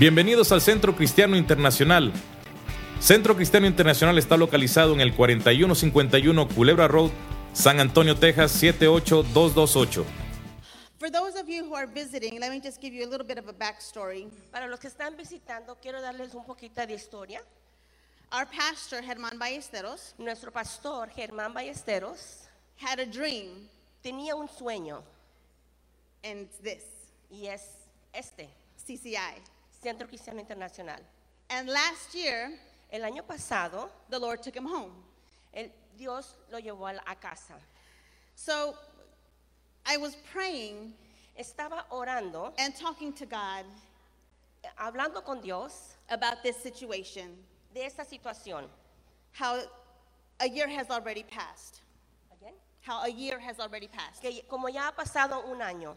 Bienvenidos al Centro Cristiano Internacional. Centro Cristiano Internacional está localizado en el 4151 Culebra Road, San Antonio, Texas 78228. For those of you who are visiting, let me just give you a little bit of a backstory. Para los que están visitando, quiero darles un poquito de historia. Our pastor, Germán Ballesteros, Nuestro pastor, Germán Ballesteros, had a dream, tenía un sueño and it's this y es este, CCI. Centro Cristiano Internacional. And last year, El año pasado, the Lord took him home. el- Dios lo llevó a, casa. So I was praying Estaba orando, and talking to God hablando con Dios about this situation, de esta situación. how a year has already passed. Again? How a year has already passed. Que como ya ha pasado un año,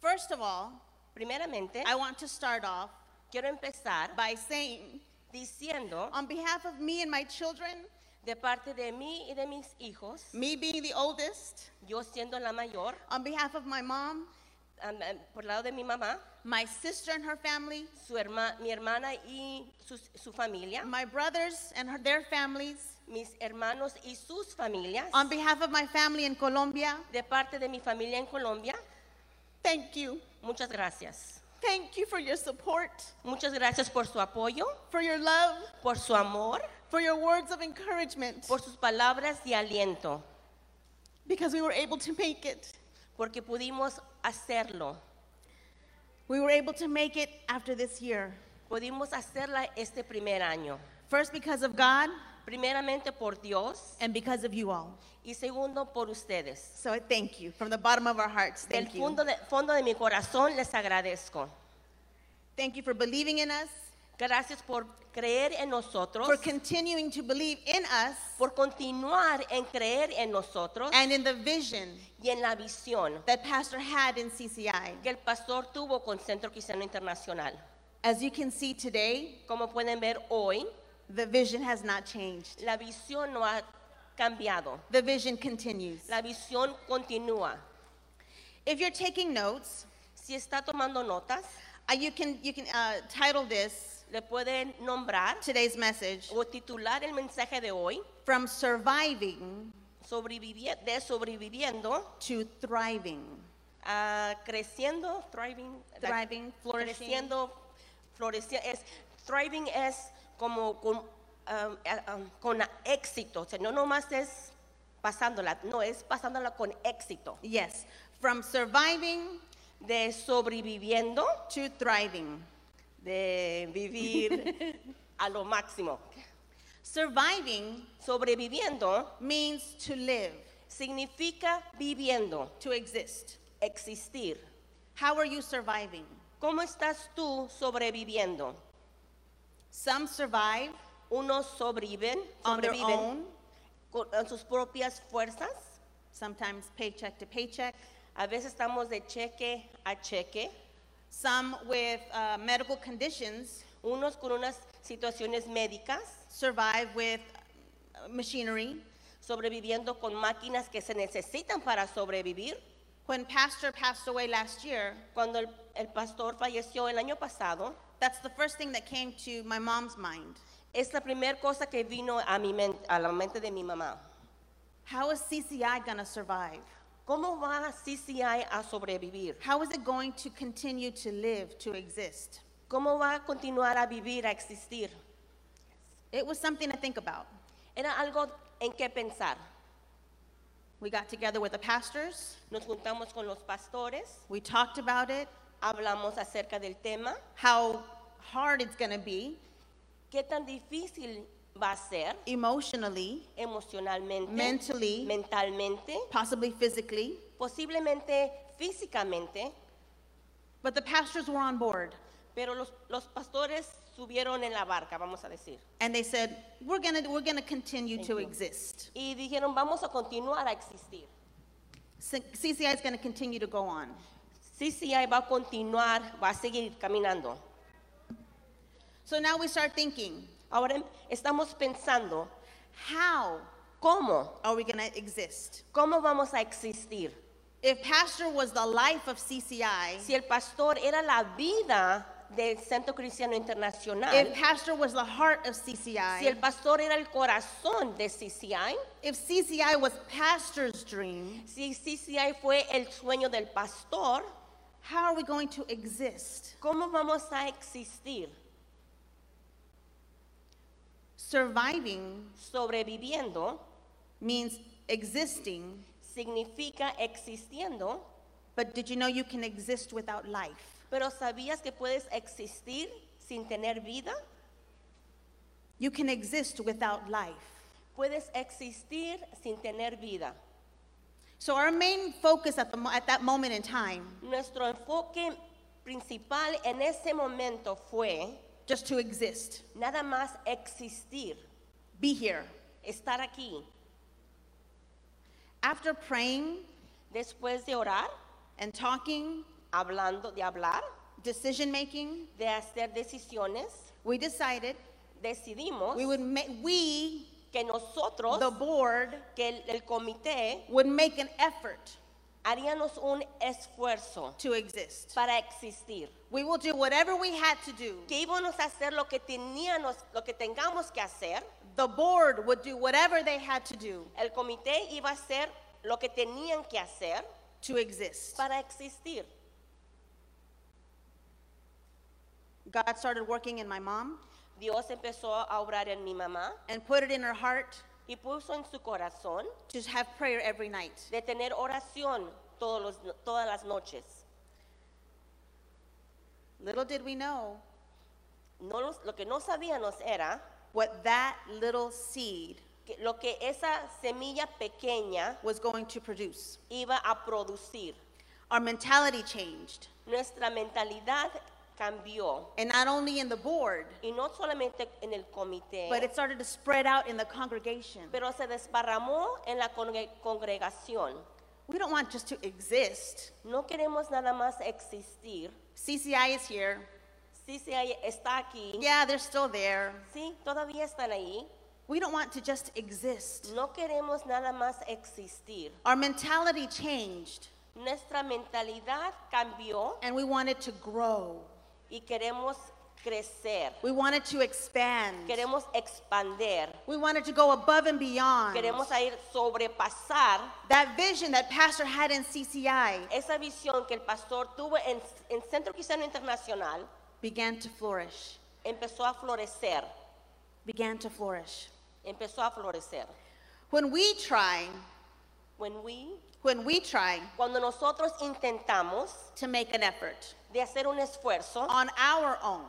First of all, primeramente, I want to start off quiero empezar by saying, diciendo on behalf of me and my children, de parte de mí y de mis hijos, me being the oldest, yo siendo la mayor, on behalf of my mom, por lado de mi mamá, my sister and her family, su herma- mi hermana y su, su familia, my brothers and her, their families, mis hermanos y sus familias, on behalf of my family in Colombia, de parte de mi familia en Colombia, thank you. muchas gracias. Thank you for your support, Muchas gracias por su apoyo, for your love, por su amor, for your words of encouragement, por sus palabras de aliento, because we were able to make it. porque pudimos hacerlo. We were able to make it after this year. Pudimos hacerla este primer año. First, because of God, Primeramente por Dios and because of you all. y segundo por ustedes. So I thank you from the bottom of our hearts. Del Thank you. fondo de, fondo de mi corazón les agradezco. Thank you for believing in us, Gracias por creer en nosotros, for continuing to believe in us por continuar en creer en nosotros and in the vision y en la visión that Pastor had in CCI. que el pastor tuvo con Centro Cristiano Internacional. As you can see today, Como pueden ver hoy, the vision has not changed. la visión no ha cambiado. The vision continues. La visión continúa. If you're taking notes, Si está tomando notas, uh, you can, you can uh, title this le pueden nombrar today's message o titular el mensaje de hoy From Surviving sobrevivi- de sobreviviendo to Thriving. creciendo, thriving, Thriving, flourishing. creciendo, floreciendo. Es, thriving es como con, um, con éxito, o sea, no nomás es pasándola, no, es pasándola con éxito. Yes, from surviving De sobreviviendo, to thriving. de vivir a lo máximo. Surviving Sobreviviendo means to live, significa viviendo, to exist. existir. How are you surviving? ¿Cómo estás tú sobreviviendo? Some survive Unos sobreviven, on their sobreviven own, con con sus propias fuerzas. sometimes paycheck to paycheck. A veces estamos de cheque a cheque. Some with uh, medical conditions Unos con unas situaciones médicas, survive with uh, machinery. sobreviviendo con máquinas que se necesitan para sobrevivir. When Pastor passed away last year, Cuando el, el pastor falleció el año pasado, that's the first thing that came to my mom's mind. es la primera cosa que vino a, mi men- a la mente de mi mamá. How is CCI going to survive? ¿Cómo va CCI a sobrevivir? How is it going to continue to live, to exist? ¿Cómo va a continuar a vivir, a existir? It was something to think about. Era algo en qué pensar. We got together with the pastors, Nos juntamos con los pastores, we talked about it, hablamos acerca del tema, how hard it's going to be qué tan difícil va a ser emotionally, emocionalmente, Mentally. mentalmente, possibly physically. posiblemente físicamente, But the pastors were on board pero los, los pastores subieron en la barca, vamos a decir, and they said, We're going to we're to continue Thank to you. exist. y dijeron, vamos a continuar a existir. CCI is going to continue to go on. CCI va a continuar, va a seguir caminando. So now we start thinking, Ahora em- estamos pensando, how ¿cómo? are we going to exist? ¿Cómo vamos a existir? If pastor was the life of CCI, Si el pastor era la vida del Centro Cristiano Internacional, if Pastor was the heart of si el pastor era el corazón de CCI, if CCI was Pastor's dream, si CCI fue el sueño del pastor, how are we going to exist? ¿cómo vamos a existir? Surviving Sobreviviendo means existing, significa existiendo, but did you know you can exist without life? pero ¿sabías que puedes existir sin tener vida? You can exist without life. Puedes existir sin tener vida. So our main focus at, the, mo- at that moment in time, Nuestro enfoque principal en ese momento fue just to exist, nada más existir, be here. estar aquí. After praying Después de orar, and talking, hablando, de hablar, decision making, de hacer decisiones, we decided decidimos we would make we que nosotros, the board que el, el comité, would make an effort haríamos un esfuerzo to exist. para existir. We will do whatever we had to do. Que íbamos a hacer lo que teníamos, lo que tengamos que hacer. The board would do whatever they had to do El comité iba a hacer lo que tenían que hacer to exist. para existir. God started working in my mom Dios empezó a obrar en mi mamá and put it in her heart y puso en su corazón to have prayer every night. de tener oración todos los- todas las noches. Little did we know No los- lo que no sabíamos era what that little seed que lo que esa semilla pequeña was going to produce. iba a producir. Our mentality changed. Nuestra mentalidad cambió And not only in the board, y no solamente en el comité, but it started to spread out in the congregation. pero se desparramó en la congre- congregación. We don't want just to exist. No queremos nada más existir. CCI is here. Sí, sí, ahí está aquí. Yeah, they're still there. Sí, todavía están ahí. We don't want to just exist. No queremos nada más existir. Our mentality changed Nuestra mentalidad cambió and we wanted to grow. Y queremos crecer. We wanted to expand. Queremos expander. We wanted to go above and beyond. Queremos a ir sobrepasar That vision that Pastor had in CCI esa visión que el pastor tuvo en, en Centro Cristiano Internacional. began to flourish. Empezó a florecer. Began to flourish. Empezó a florecer. When we try, When we, when we try cuando nosotros intentamos to make an effort de hacer un esfuerzo on our own,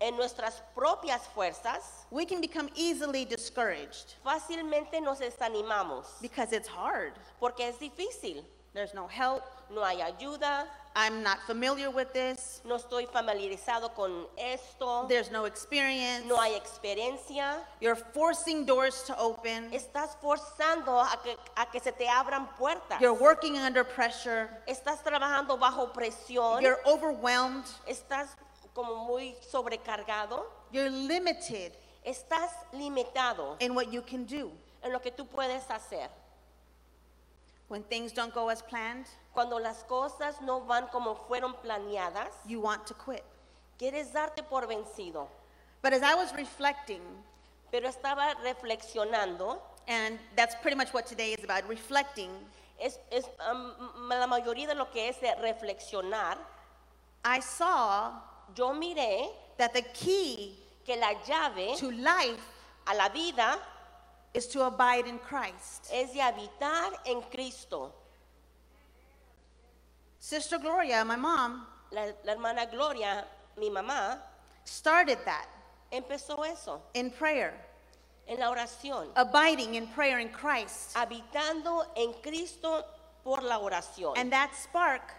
en nuestras propias fuerzas, we can become easily discouraged fácilmente nos desanimamos because it's hard. porque es difícil. There's no help. No hay ayuda, I'm not familiar with this. no estoy familiarizado con esto, There's no experience. no hay experiencia. You're forcing doors to open. Estás forzando a que, a que se te abran puertas. You're working under pressure. Estás trabajando bajo presión. You're overwhelmed. Estás como muy sobrecargado. You're limited Estás limitado in what you can do. en lo que tú puedes hacer. When things don't go as planned, Cuando las cosas no van como fueron planeadas, you want to quit. quieres darte por vencido. But as I was reflecting, Pero estaba reflexionando, and that's pretty much what today is about reflecting, es, es, um, la mayoría de lo que es de reflexionar, I saw yo miré that the key que la llave to life a la vida is to abide in Christ. es de habitar en Cristo. Sister Gloria, my mom, La, la hermana Gloria, mi mamá, started that empezó eso in prayer, en la oración, abiding in prayer in Christ. habitando en Cristo por la oración. And that spark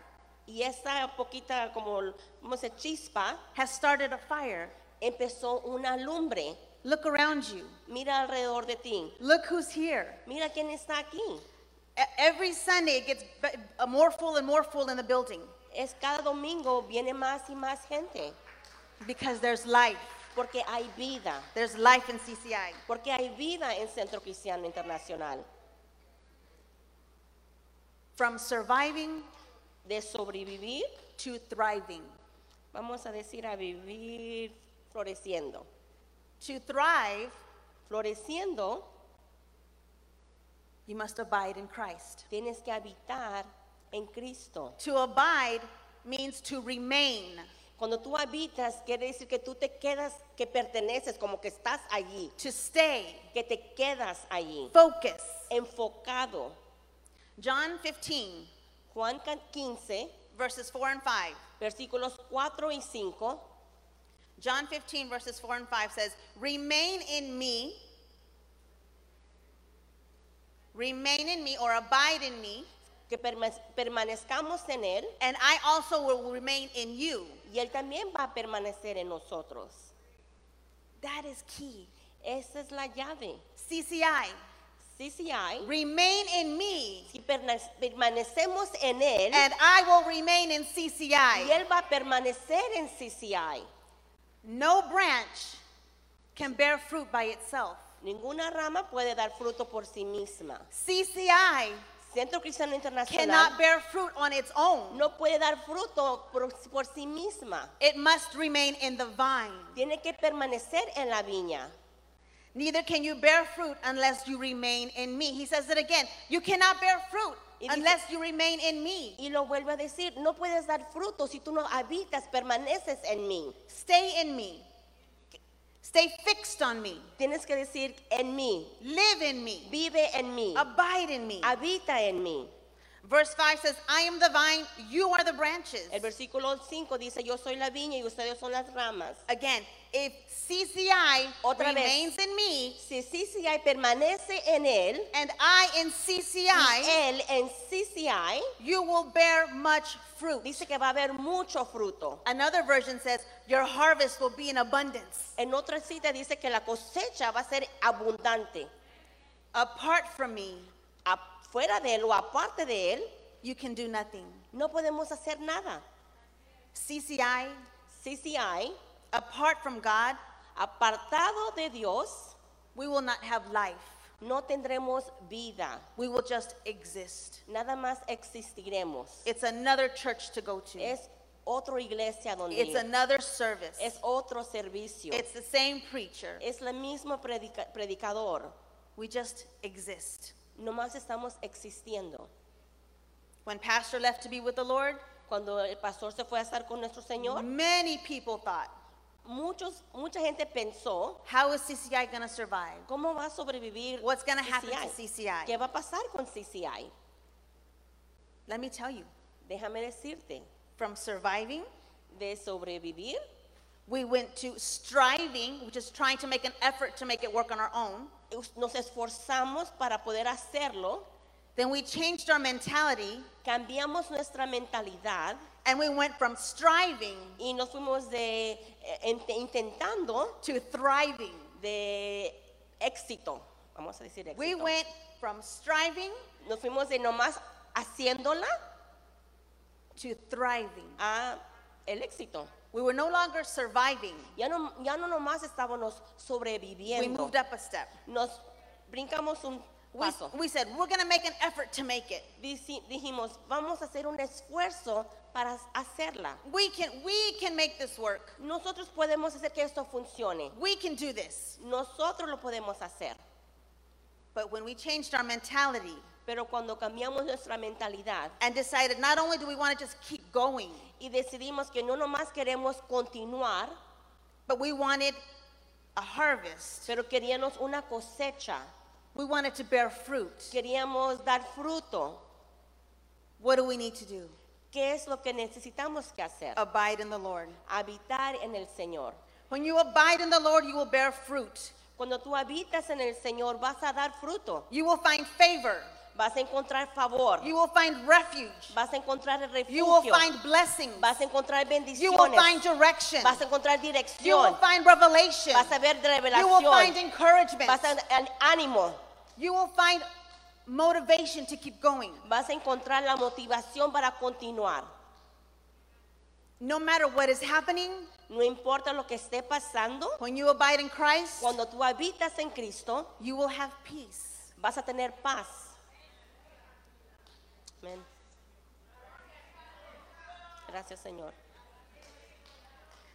y esa poquita como, como se chispa, has started a fire. empezó una lumbre. Look around you. Mira alrededor de ti. Look who's here. Mira quién está aquí. E- Every Sunday it gets b- uh, more full and more full in the building Es cada domingo viene más y más gente because there's life. porque hay vida, There's life in CCI. porque hay vida en Centro Cristiano Internacional. From surviving De sobrevivir, to thriving. vamos a decir, a vivir floreciendo. To thrive, Floreciendo, you must abide in Christ. tienes que habitar en Cristo. To abide means to remain. Cuando tú habitas, quiere decir que tú te quedas, que perteneces, como que estás allí, to stay, que te quedas allí, focus. enfocado. John 15, Juan 15, verses 4 and 5. versículos 4 y 5. John 15, verses 4 and 5 says, Remain in me, remain in me, or abide in me, que permanezcamos en Él and I also will remain in you. y Él también va a permanecer en nosotros. That is key. Esa es la llave. CCI, CCI, remain in me, si permanecemos en Él and I will remain in y CCI. Él va a permanecer en CCI. No branch can bear fruit by itself. Ninguna rama puede dar fruto por sí misma. CCI Centro Cristiano Internacional cannot bear fruit on its own. no puede dar fruto por, por sí misma. It must remain in the vine. Tiene que permanecer en la viña. Neither can you bear fruit unless you remain in me. He says it again. You cannot bear fruit Y dice- unless you remain in me. Y lo vuelve a decir, no puedes dar fruto si tú no habitas, permaneces en mí. Stay in me. Stay fixed on me. Tienes que decir en mí, Live in me. vive en mí, Abide in me. habita en mí. Verse 5 says, I am the vine, you are the branches. El versículo 5 dice, yo soy la viña y ustedes son las ramas. Again, if CCI Otra vez. remains in me Si CCI permanece en él, and I in y CCI, él en CCI, you will bear much fruit. dice que va a haber mucho fruto. Another version says, Your harvest will be in abundance. En otra cita dice que la cosecha va a ser abundante. Apart from me, Afuera de él o aparte de él, you can do nothing. no podemos hacer nada. CCI, CCI, apart from God, apartado de Dios, we will not have life. no tendremos vida. We will just exist. Nada más existiremos. It's another church to go to. Es otra iglesia donde It's ir. another service. Es otro servicio. It's the same preacher. Es el mismo predica- predicador. We just exist. Nomás estamos existiendo. When pastor left to be with the Lord, Cuando el pastor se fue a estar con nuestro Señor, many people thought, muchos, mucha gente pensó, how is CCI going to survive? ¿cómo va a sobrevivir What's going to happen to CCI? ¿Qué va a pasar con CCI? Let me tell you, Déjame decirte, from surviving, de sobrevivir, we went to striving, which is trying to make an effort to make it work on our own. Nos esforzamos para poder hacerlo, Then we changed our mentality cambiamos nuestra mentalidad and we went from striving y nos fuimos de eh, int- intentando to thriving. de éxito, vamos a decir éxito. We went from striving Nos fuimos de nomás haciéndola to thriving. a el éxito. We were no longer surviving. Ya no, ya no nomás estábamos We sobreviviendo. moved up a step. Nos brincamos un We, paso. we said, we're going to make an effort to make it. Dici- dijimos, vamos a hacer un esfuerzo para hacerla. We can, we can make this work. Nosotros podemos hacer que esto funcione. We can do this. Nosotros lo podemos hacer. But when we changed our mentality Pero cuando cambiamos nuestra mentalidad and decided not only do we want to just keep going, y decidimos que no nomás queremos continuar, but we wanted a harvest. pero queríamos una cosecha, We wanted to bear fruit. queríamos dar fruto, What do we need to do? ¿qué es lo que necesitamos que hacer? Abide in the Lord. Habitar en el Señor. When you abide in the Lord, you will bear fruit. Cuando tú habitas en el Señor vas a dar fruto, You will find favor. Vas a encontrar favor, You will find refuge. vas a encontrar el You will refugio, find blessings. vas a encontrar You will bendiciones, find direction. vas a encontrar You will dirección, find revelation. vas a ver You will find revelación, encouragement. vas a an- ánimo, You will find motivation to keep going. vas a encontrar la motivación para continuar. No matter what is happening, No importa lo que esté pasando, when you abide in Christ, cuando tú habitas en Cristo, you will have peace. vas a tener paz. Amén. Gracias, Señor.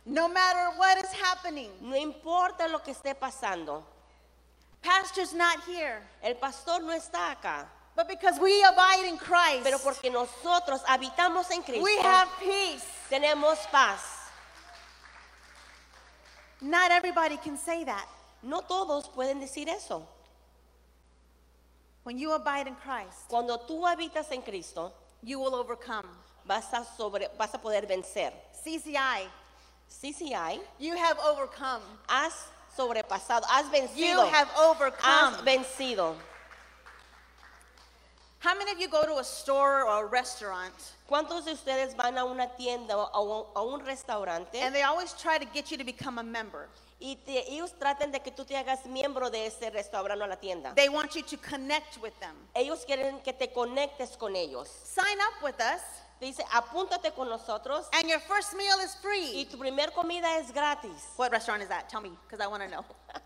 No matter what is happening, No importa lo que esté pasando. pastor's not here, El pastor no está acá. but because we abide in Christ, Pero porque nosotros habitamos en Cristo, we have peace. tenemos paz. Not everybody can say that. No todos pueden decir eso. When you abide in Christ, Cuando tú habitas en Cristo, you will overcome. vas a, sobre, vas a poder vencer. CCI, CCI, you have overcome. has sobrepasado, has You vencido. have overcome. Has vencido. How many of you go to a store or a restaurant ¿Cuántos de ustedes van a una tienda o a un, a un restaurante and they always try to get you to become a member? Y te- ellos tratan de que tú te hagas miembro de ese restaurante o la tienda? They want you to connect with them. Ellos quieren que te conectes con ellos. Sign up with us, Te dice, apúntate con nosotros and your first meal is y free. tu primer comida es gratis. What restaurant is that? Tell me, because I want to know.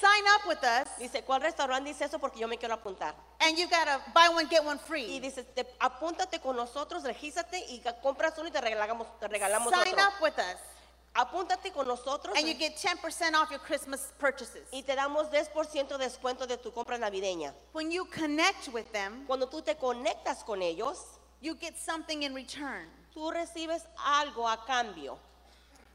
Sign up with us, Dice, ¿cuál restaurante dice eso? Porque yo me quiero apuntar. and you got to buy one, get one Y free. dice, te- apúntate con nosotros, regístrate y ca- compras uno y te regalamos, te regalamos Sign otro. up with us, Apúntate con nosotros and you get 10% off your Christmas purchases. y te damos 10% de descuento de tu compra navideña. When you connect with them, Cuando tú te conectas con ellos, you get something in return. tú recibes algo a cambio.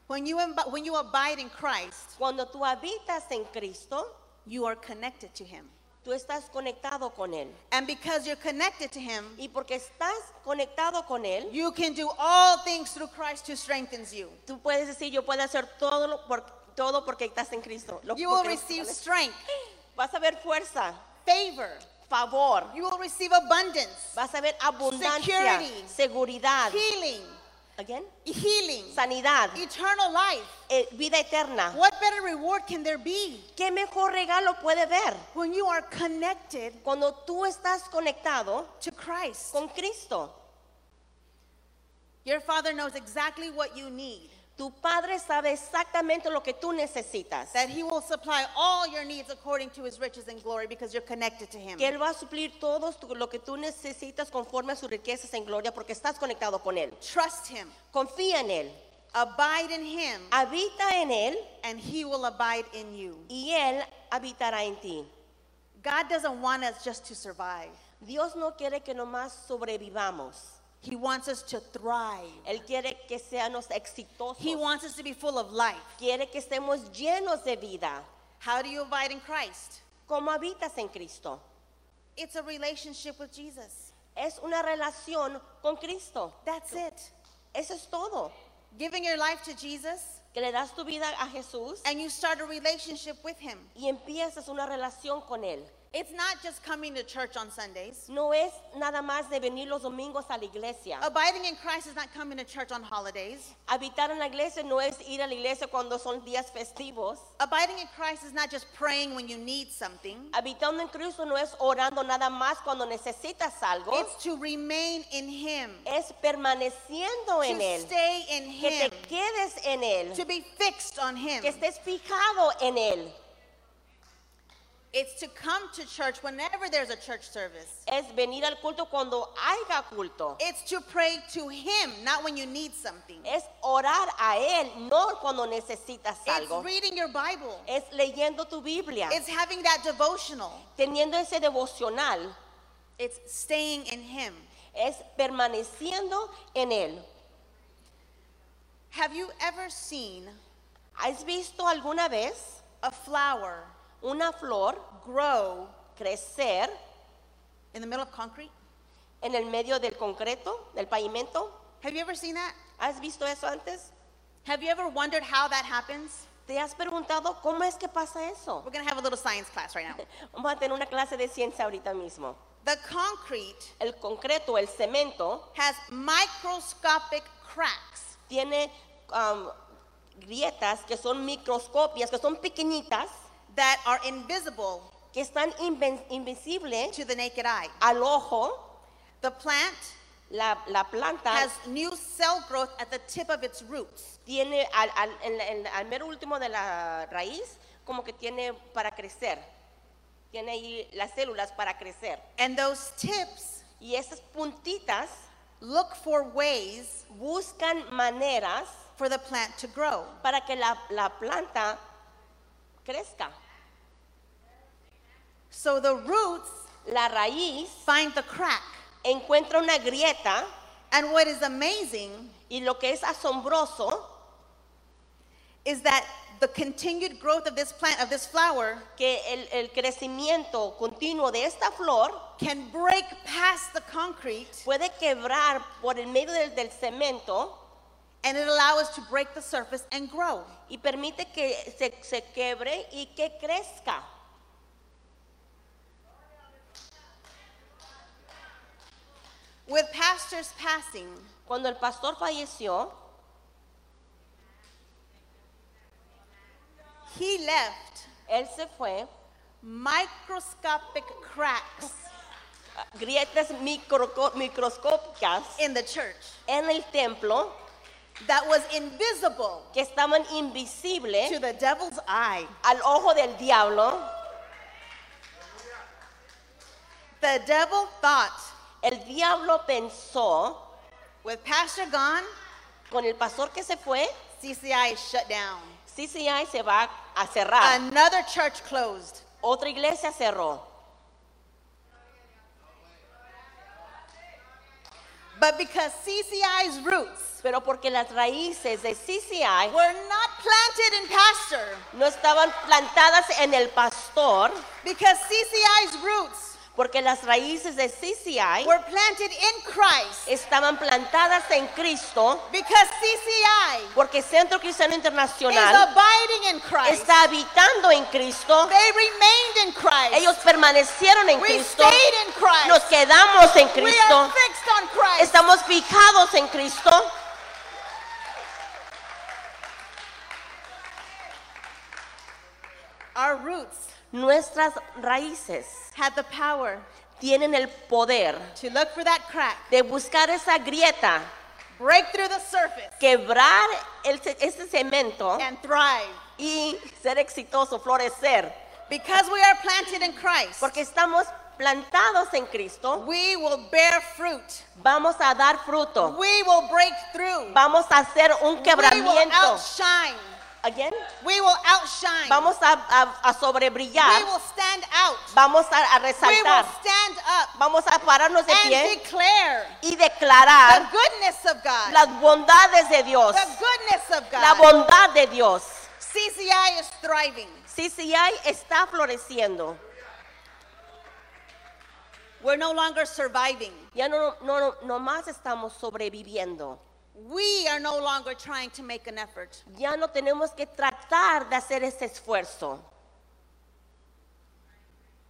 When you, when you abide in Christ, Cuando tú habitas en Cristo, you are connected to Him. Tú estás conectado con Él. And because you're connected to Him, Y porque estás conectado con Él, you can do all things through Christ who strengthens you. tú puedes decir, yo puedo hacer todo, lo por, todo porque estás en Cristo. Lo- You will porque- receive strength, vas a ver fuerza, favor. favor, You will receive abundance, vas a ver abundancia, Security. seguridad, healing, Again, healing, sanidad, eternal life. eh, vida eterna. What better reward can there be ¿Qué mejor regalo puede ver when you are connected cuando tú estás conectado to Christ? con Cristo? Your Father knows exactly what you need, Tu Padre sabe exactamente lo que tú necesitas. that He will supply all your needs according to His riches and glory because you're connected to Him. Que Él va a suplir todo tu- lo que tú necesitas conforme a sus riquezas en gloria porque estás conectado con Él. Trust Him, Confía en Él, abide in Him, habita en Él and He will abide in you. y Él habitará en ti. God doesn't want us just to survive, Dios no quiere que nomás sobrevivamos. He wants us to thrive. Él quiere que seamos exitosos. He wants us to be full of life. quiere que estemos llenos de vida. How do you abide in Christ? Como habitas en Cristo. It's a relationship with Jesus. Es una relación con Cristo. That's it. Eso es todo. Giving your life to Jesus, Que le das tu vida a Jesús and you start a relationship with Him. y empiezas una relación con Él. It's not just coming to church on Sundays. No es nada más de venir los domingos a la iglesia. Abiding in Christ is not coming to church on holidays. Habitar en la iglesia no es ir a la iglesia cuando son días festivos. Abiding in Christ is not just praying when you need something. Habitando en Cristo no es orando nada más cuando necesitas algo. It's to remain in Him, Es permaneciendo en to Él. stay in Que Him, te quedes en Él. to be fixed on Him. Que estés fijado en Él. It's to come to church whenever there's a church service. Es venir al culto cuando haya culto. It's to pray to Him, not when you need something. Es orar a Él, no cuando necesitas algo. It's reading your Bible. Es leyendo tu Biblia. It's having that devotional. Teniendo ese devocional. It's staying in Him. Es permaneciendo en Él. Have you ever seen ¿Has visto alguna vez a flower una flor grow crecer in the middle of concrete? en el medio del concreto, del pavimento? Have you ever seen that? ¿Has visto eso antes? Have you ever wondered how that happens? ¿Te has preguntado cómo es que pasa eso? We're going to have a little science class right now. Vamos a tener una clase de ciencia ahorita mismo. The concrete El concreto, el cemento, has microscopic cracks tiene um, grietas que son microscopias, que son pequeñitas, that are invisible que están inven- invisibles to the naked eye. al ojo. The plant La, la planta has new cell growth at the tip of its roots. tiene al, al, en la- en la- al mero último de la raíz como que tiene para crecer. Tiene ahí las células para crecer. And those tips Y esas puntitas look for ways buscan maneras for the plant to grow. para que la, la planta crezca. So the roots La raíz find the crack. encuentra una grieta And what is amazing y lo que es asombroso is that the continued growth of this plant, of this flower, que el, el crecimiento continuo de esta flor can break past the concrete puede quebrar por el medio del, del cemento and it allows us to break the surface and grow. y permite que se, se quebre y que crezca. With pastors passing, Cuando el pastor falleció, he left él se fue, microscopic cracks grietas microco- microscópicas in the church en el templo that was invisible que estaban invisibles to the devil's eye. al ojo del diablo. The devil thought, El diablo pensó, with pastor gone, con el pastor que se fue, CCI is shut down. CCI se va a cerrar. Another church closed. Otra iglesia cerró. But because CCI's roots Pero porque las raíces de CCI were not planted in pastor, no estaban plantadas en el pastor, because CCI's roots porque las raíces de CCI were planted in Christ, estaban plantadas en Cristo, because CCI porque Centro Cristiano is Internacional abiding in Christ. está habitando en Cristo. They remained in Christ. Ellos permanecieron en we Cristo. stayed in Christ. Nos quedamos en we Cristo. are fixed on Christ. Estamos fijados en Cristo. Our roots Nuestras raíces had the power tienen el poder to look for that crack, de buscar esa grieta, break through the surface, quebrar el ese cemento and thrive. y ser exitoso, florecer. Because we are planted in Christ, Porque estamos plantados en Cristo, we will bear fruit. vamos a dar fruto. We will break through. Vamos a hacer un We will quebramiento. outshine. Again, We will outshine. Vamos a, a, a sobrebrillar. we will stand out. Vamos a, a We will resaltar. stand up Vamos a pararnos de and pie declare y the declarar goodness of God. las bondades de Dios. the goodness of La God. bondad de Dios. CCI is thriving. CCI está floreciendo. We're no longer surviving. Ya no, no, no, no más estamos sobreviviendo. We are no longer trying to make an effort. Ya no tenemos que tratar de hacer ese esfuerzo.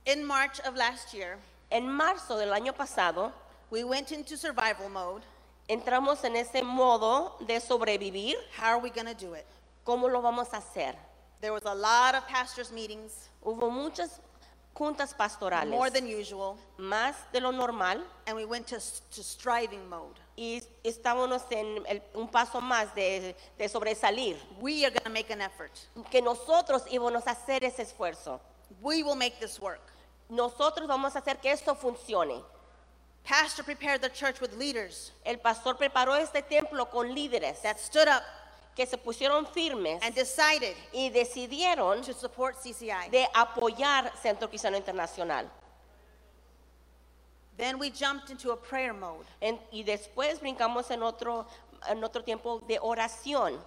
In March of last year, En marzo del año pasado we went into survival mode. entramos en ese modo de sobrevivir. How are we going to do it? ¿Cómo lo vamos a hacer? There was a lot of pastors' meetings, Hubo muchas juntas pastorales, more than usual, más de lo normal, and we went to, to striving mode. y estábamos en el- un paso más de, de sobresalir, We are going to make an effort. que nosotros íbamos a hacer ese esfuerzo. We will make this work. Nosotros vamos a hacer que esto funcione. Pastor prepared the church with leaders El pastor preparó este templo con líderes that stood up que se pusieron firmes and decided y decidieron to support CCI. de apoyar Centro Cristiano Internacional. Then we jumped into a prayer mode. En- y después brincamos en otro, en otro tiempo de oración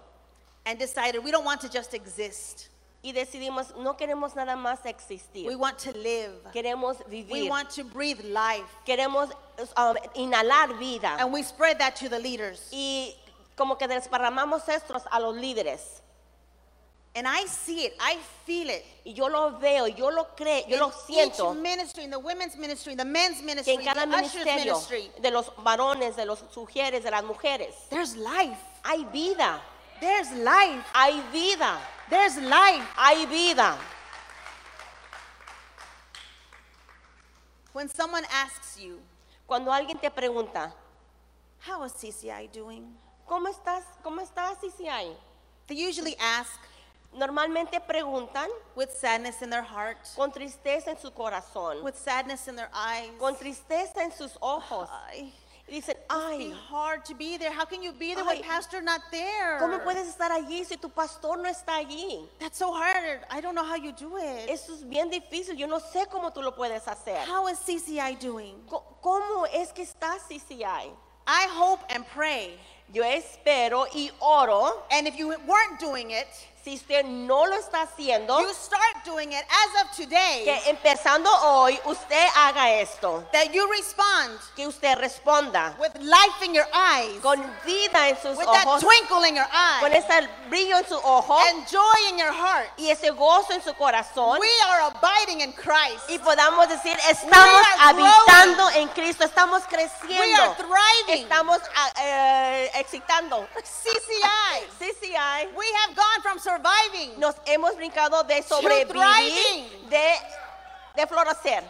and decided we don't want to just exist. y decidimos no queremos nada más We existir, want to live. queremos We vivir, want to breathe life. queremos um, inhalar vida And we spread that to the leaders. y como que desparramamos estos a los líderes. And I see it. I feel it. Y yo lo veo, yo lo creo, yo in lo siento. each ministry, in the women's ministry, in the men's ministry, en the cada ushers ministerio ministry, de los varones, de los mujeres, de las mujeres, there's life. hay vida, There's life. hay vida, There's life. hay vida. When someone asks you, Cuando alguien te pregunta, how is CCI doing? ¿Cómo estás? ¿Cómo estás, CCI? They usually ask Normalmente preguntan with sadness in their heart, con tristeza en su corazón, with sadness in their eyes. con tristeza en sus ojos. Ay, Y Y dicen, ay, hard to be there. How can you be there with Ay, pastor not there? ¿cómo puedes estar allí si tu pastor no está allí? That's so hard. I don't know how you do it. Eso es bien difícil, yo no sé cómo tú lo puedes hacer. How is CCI doing? Co- ¿Cómo es que está CCI? I hope and pray. Yo espero y oro, And if you weren't doing it, si usted no lo está haciendo, you start doing it as of today. que empezando hoy usted haga esto, That you respond que usted responda with life in your eyes, con vida en sus with that ojos, twinkle in your con eyes, ese brillo en su ojo and joy in your heart. y ese gozo en su corazón We are abiding in Christ. y podamos decir, estamos habitando en Cristo, estamos We are creciendo, thriving. estamos ah, eh, excitando. CCI. CCI, We have gone from surviving nos hemos brincado de sobrevivir, de florecer.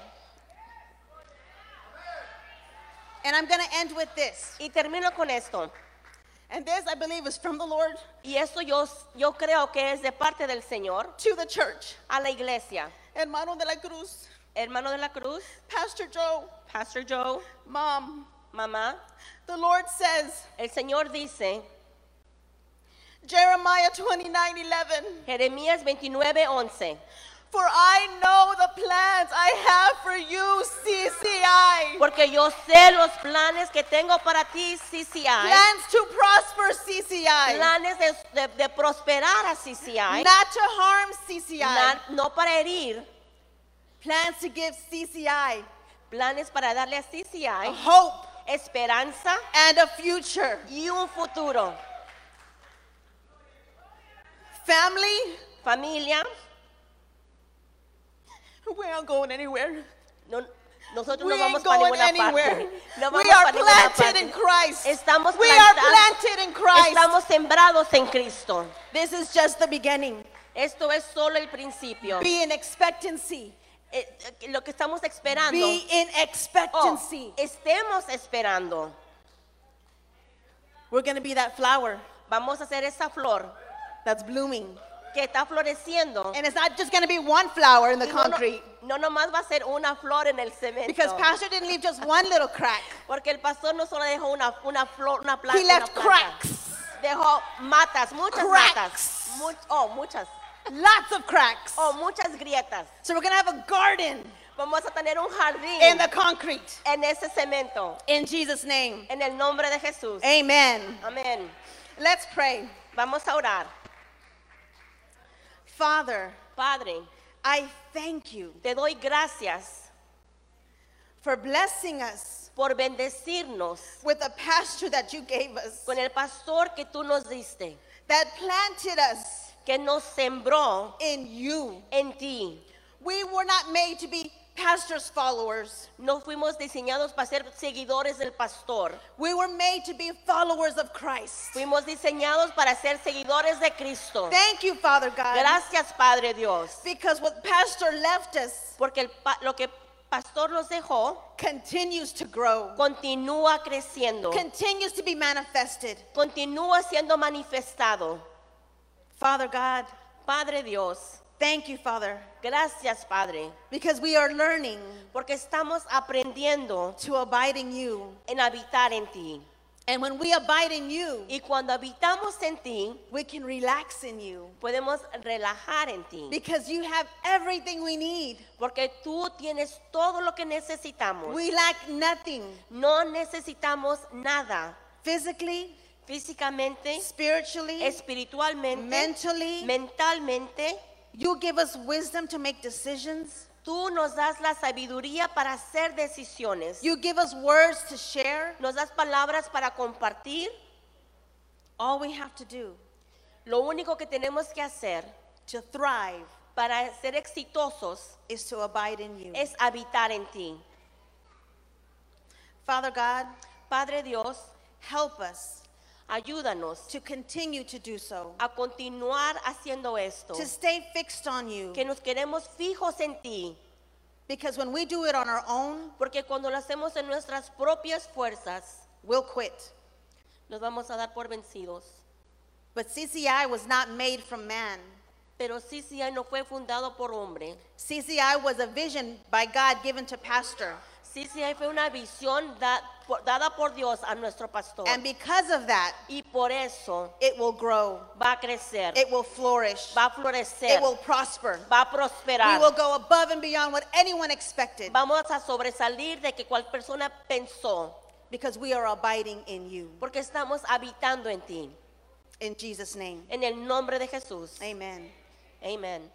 And I'm going to end with this. Y termino con esto. And this, I believe, is from the Lord Y esto yo, yo creo que es de parte del Señor to the church. a la iglesia. Hermano de la Cruz, Hermano de la Cruz, Pastor Joe, Pastor Joe, Mom, mamá, the Lord says, el Señor dice, Jeremiah 29 11, Jeremías 29, 11, For I know the plans I have for you, CCI. porque yo sé los planes que tengo para ti, CCI, Plans to prosper CCI, planes de, de- de prosperar a CCI, not to harm CCI. no para herir, Plans to give CCI planes para darle a a CCI hope esperanza and a future. y un futuro. Family, Familia, we aren't going anywhere. no- nosotros We no vamos para ninguna anywhere. parte. No We vamos are para ninguna planted in. Christ. Estamos We are planted in Christ. Estamos sembrados en Cristo. This is just the beginning. Esto es solo el principio. Be in expectancy. Eh, eh, lo que estamos esperando. Be in Oh, expectancy. estemos esperando. We're going to be that flower Vamos a hacer esa flor that's blooming. que está floreciendo. And it's not just going to be one flower in the Y no, no, concrete. no nomás va a ser una flor en el cemento. Because Pastor didn't leave just one little crack. Porque el pastor no solo dejó una, una flor, una planta. He left una planta. cracks. Dejó matas, muchas Cracks. matas. Mu- oh, muchas. Lots of cracks. Oh, muchas grietas. So we're going to have a garden Vamos a tener un jardín in the concrete. en ese cemento. In Jesus' name. En el nombre de Jesús. Amen. Amén. Let's pray. Vamos a orar. Father, Padre, I thank you te doy gracias for blessing us por bendecirnos with a pasture that you gave us con el pastor que tú nos diste, that planted us que nos sembró in you. en ti. We were not made to be pastor's followers. No fuimos diseñados para ser seguidores del pastor. We were made to be followers of Christ. Fuimos diseñados para ser seguidores de Cristo. Thank you, Father God. Gracias, Padre Dios. Because what pastor left us Porque el lo que pastor nos dejó continues to grow, continúa creciendo, continues to be manifested. continúa siendo manifestado. Father God, Padre Dios, thank you, Father, gracias, Padre, because we are learning porque estamos aprendiendo to abide in you. en habitar en ti. And when we abide in you, Y cuando habitamos en ti, we can relax in you podemos relajar en ti. because you have everything we need. Porque tú tienes todo lo que necesitamos. We lack nothing No necesitamos nada physically, físicamente, spiritually, espiritualmente, mentally. mentalmente. You give us wisdom to make decisions. Tú nos das la sabiduría para hacer decisiones. You give us words to share. Nos das palabras para compartir. All we have to do Lo único que tenemos que hacer to thrive para ser exitosos is to abide in you. es habitar en ti. Father God, Padre Dios, help us ayúdanos to continue to do so, a continuar haciendo esto. to stay fixed on you. Que nos queremos fijos en ti. Because when we do it on our own, Porque cuando lo hacemos en nuestras propias fuerzas, we'll quit. nos vamos a dar por vencidos. But CCI was not made from man. Pero CCI no fue fundado por hombre. CCI was a vision by God given to pastor. Sí, sí, fue una visión da- por- dada por Dios a nuestro pastor. And because of that, Y por eso it will grow, va a crecer, it will flourish, va a florecer, it will prosper. va a We prosperar. will go above and beyond what anyone expected Vamos a sobresalir de que cual persona pensó, because we are abiding in you. porque estamos habitando en ti. In Jesus' name, En el nombre de Jesús. amen. Amén.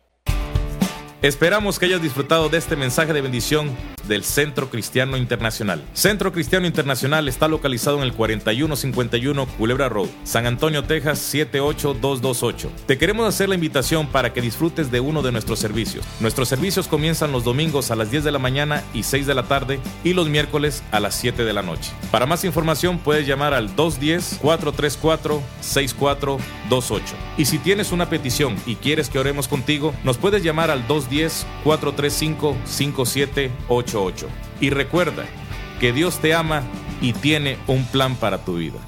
Esperamos que hayas disfrutado de este mensaje de bendición del Centro Cristiano Internacional. Centro Cristiano Internacional está localizado en el 4151 Culebra Road, San Antonio, Texas 78228. Te queremos hacer la invitación para que disfrutes de uno de nuestros servicios. Nuestros servicios comienzan los domingos a las 10 de la mañana y 6 de la tarde y los miércoles a las 7 de la noche. Para más información puedes llamar al 210-434-6428. Y si tienes una petición y quieres que oremos contigo, nos puedes llamar al 210-435-5788. Y recuerda que Dios te ama y tiene un plan para tu vida.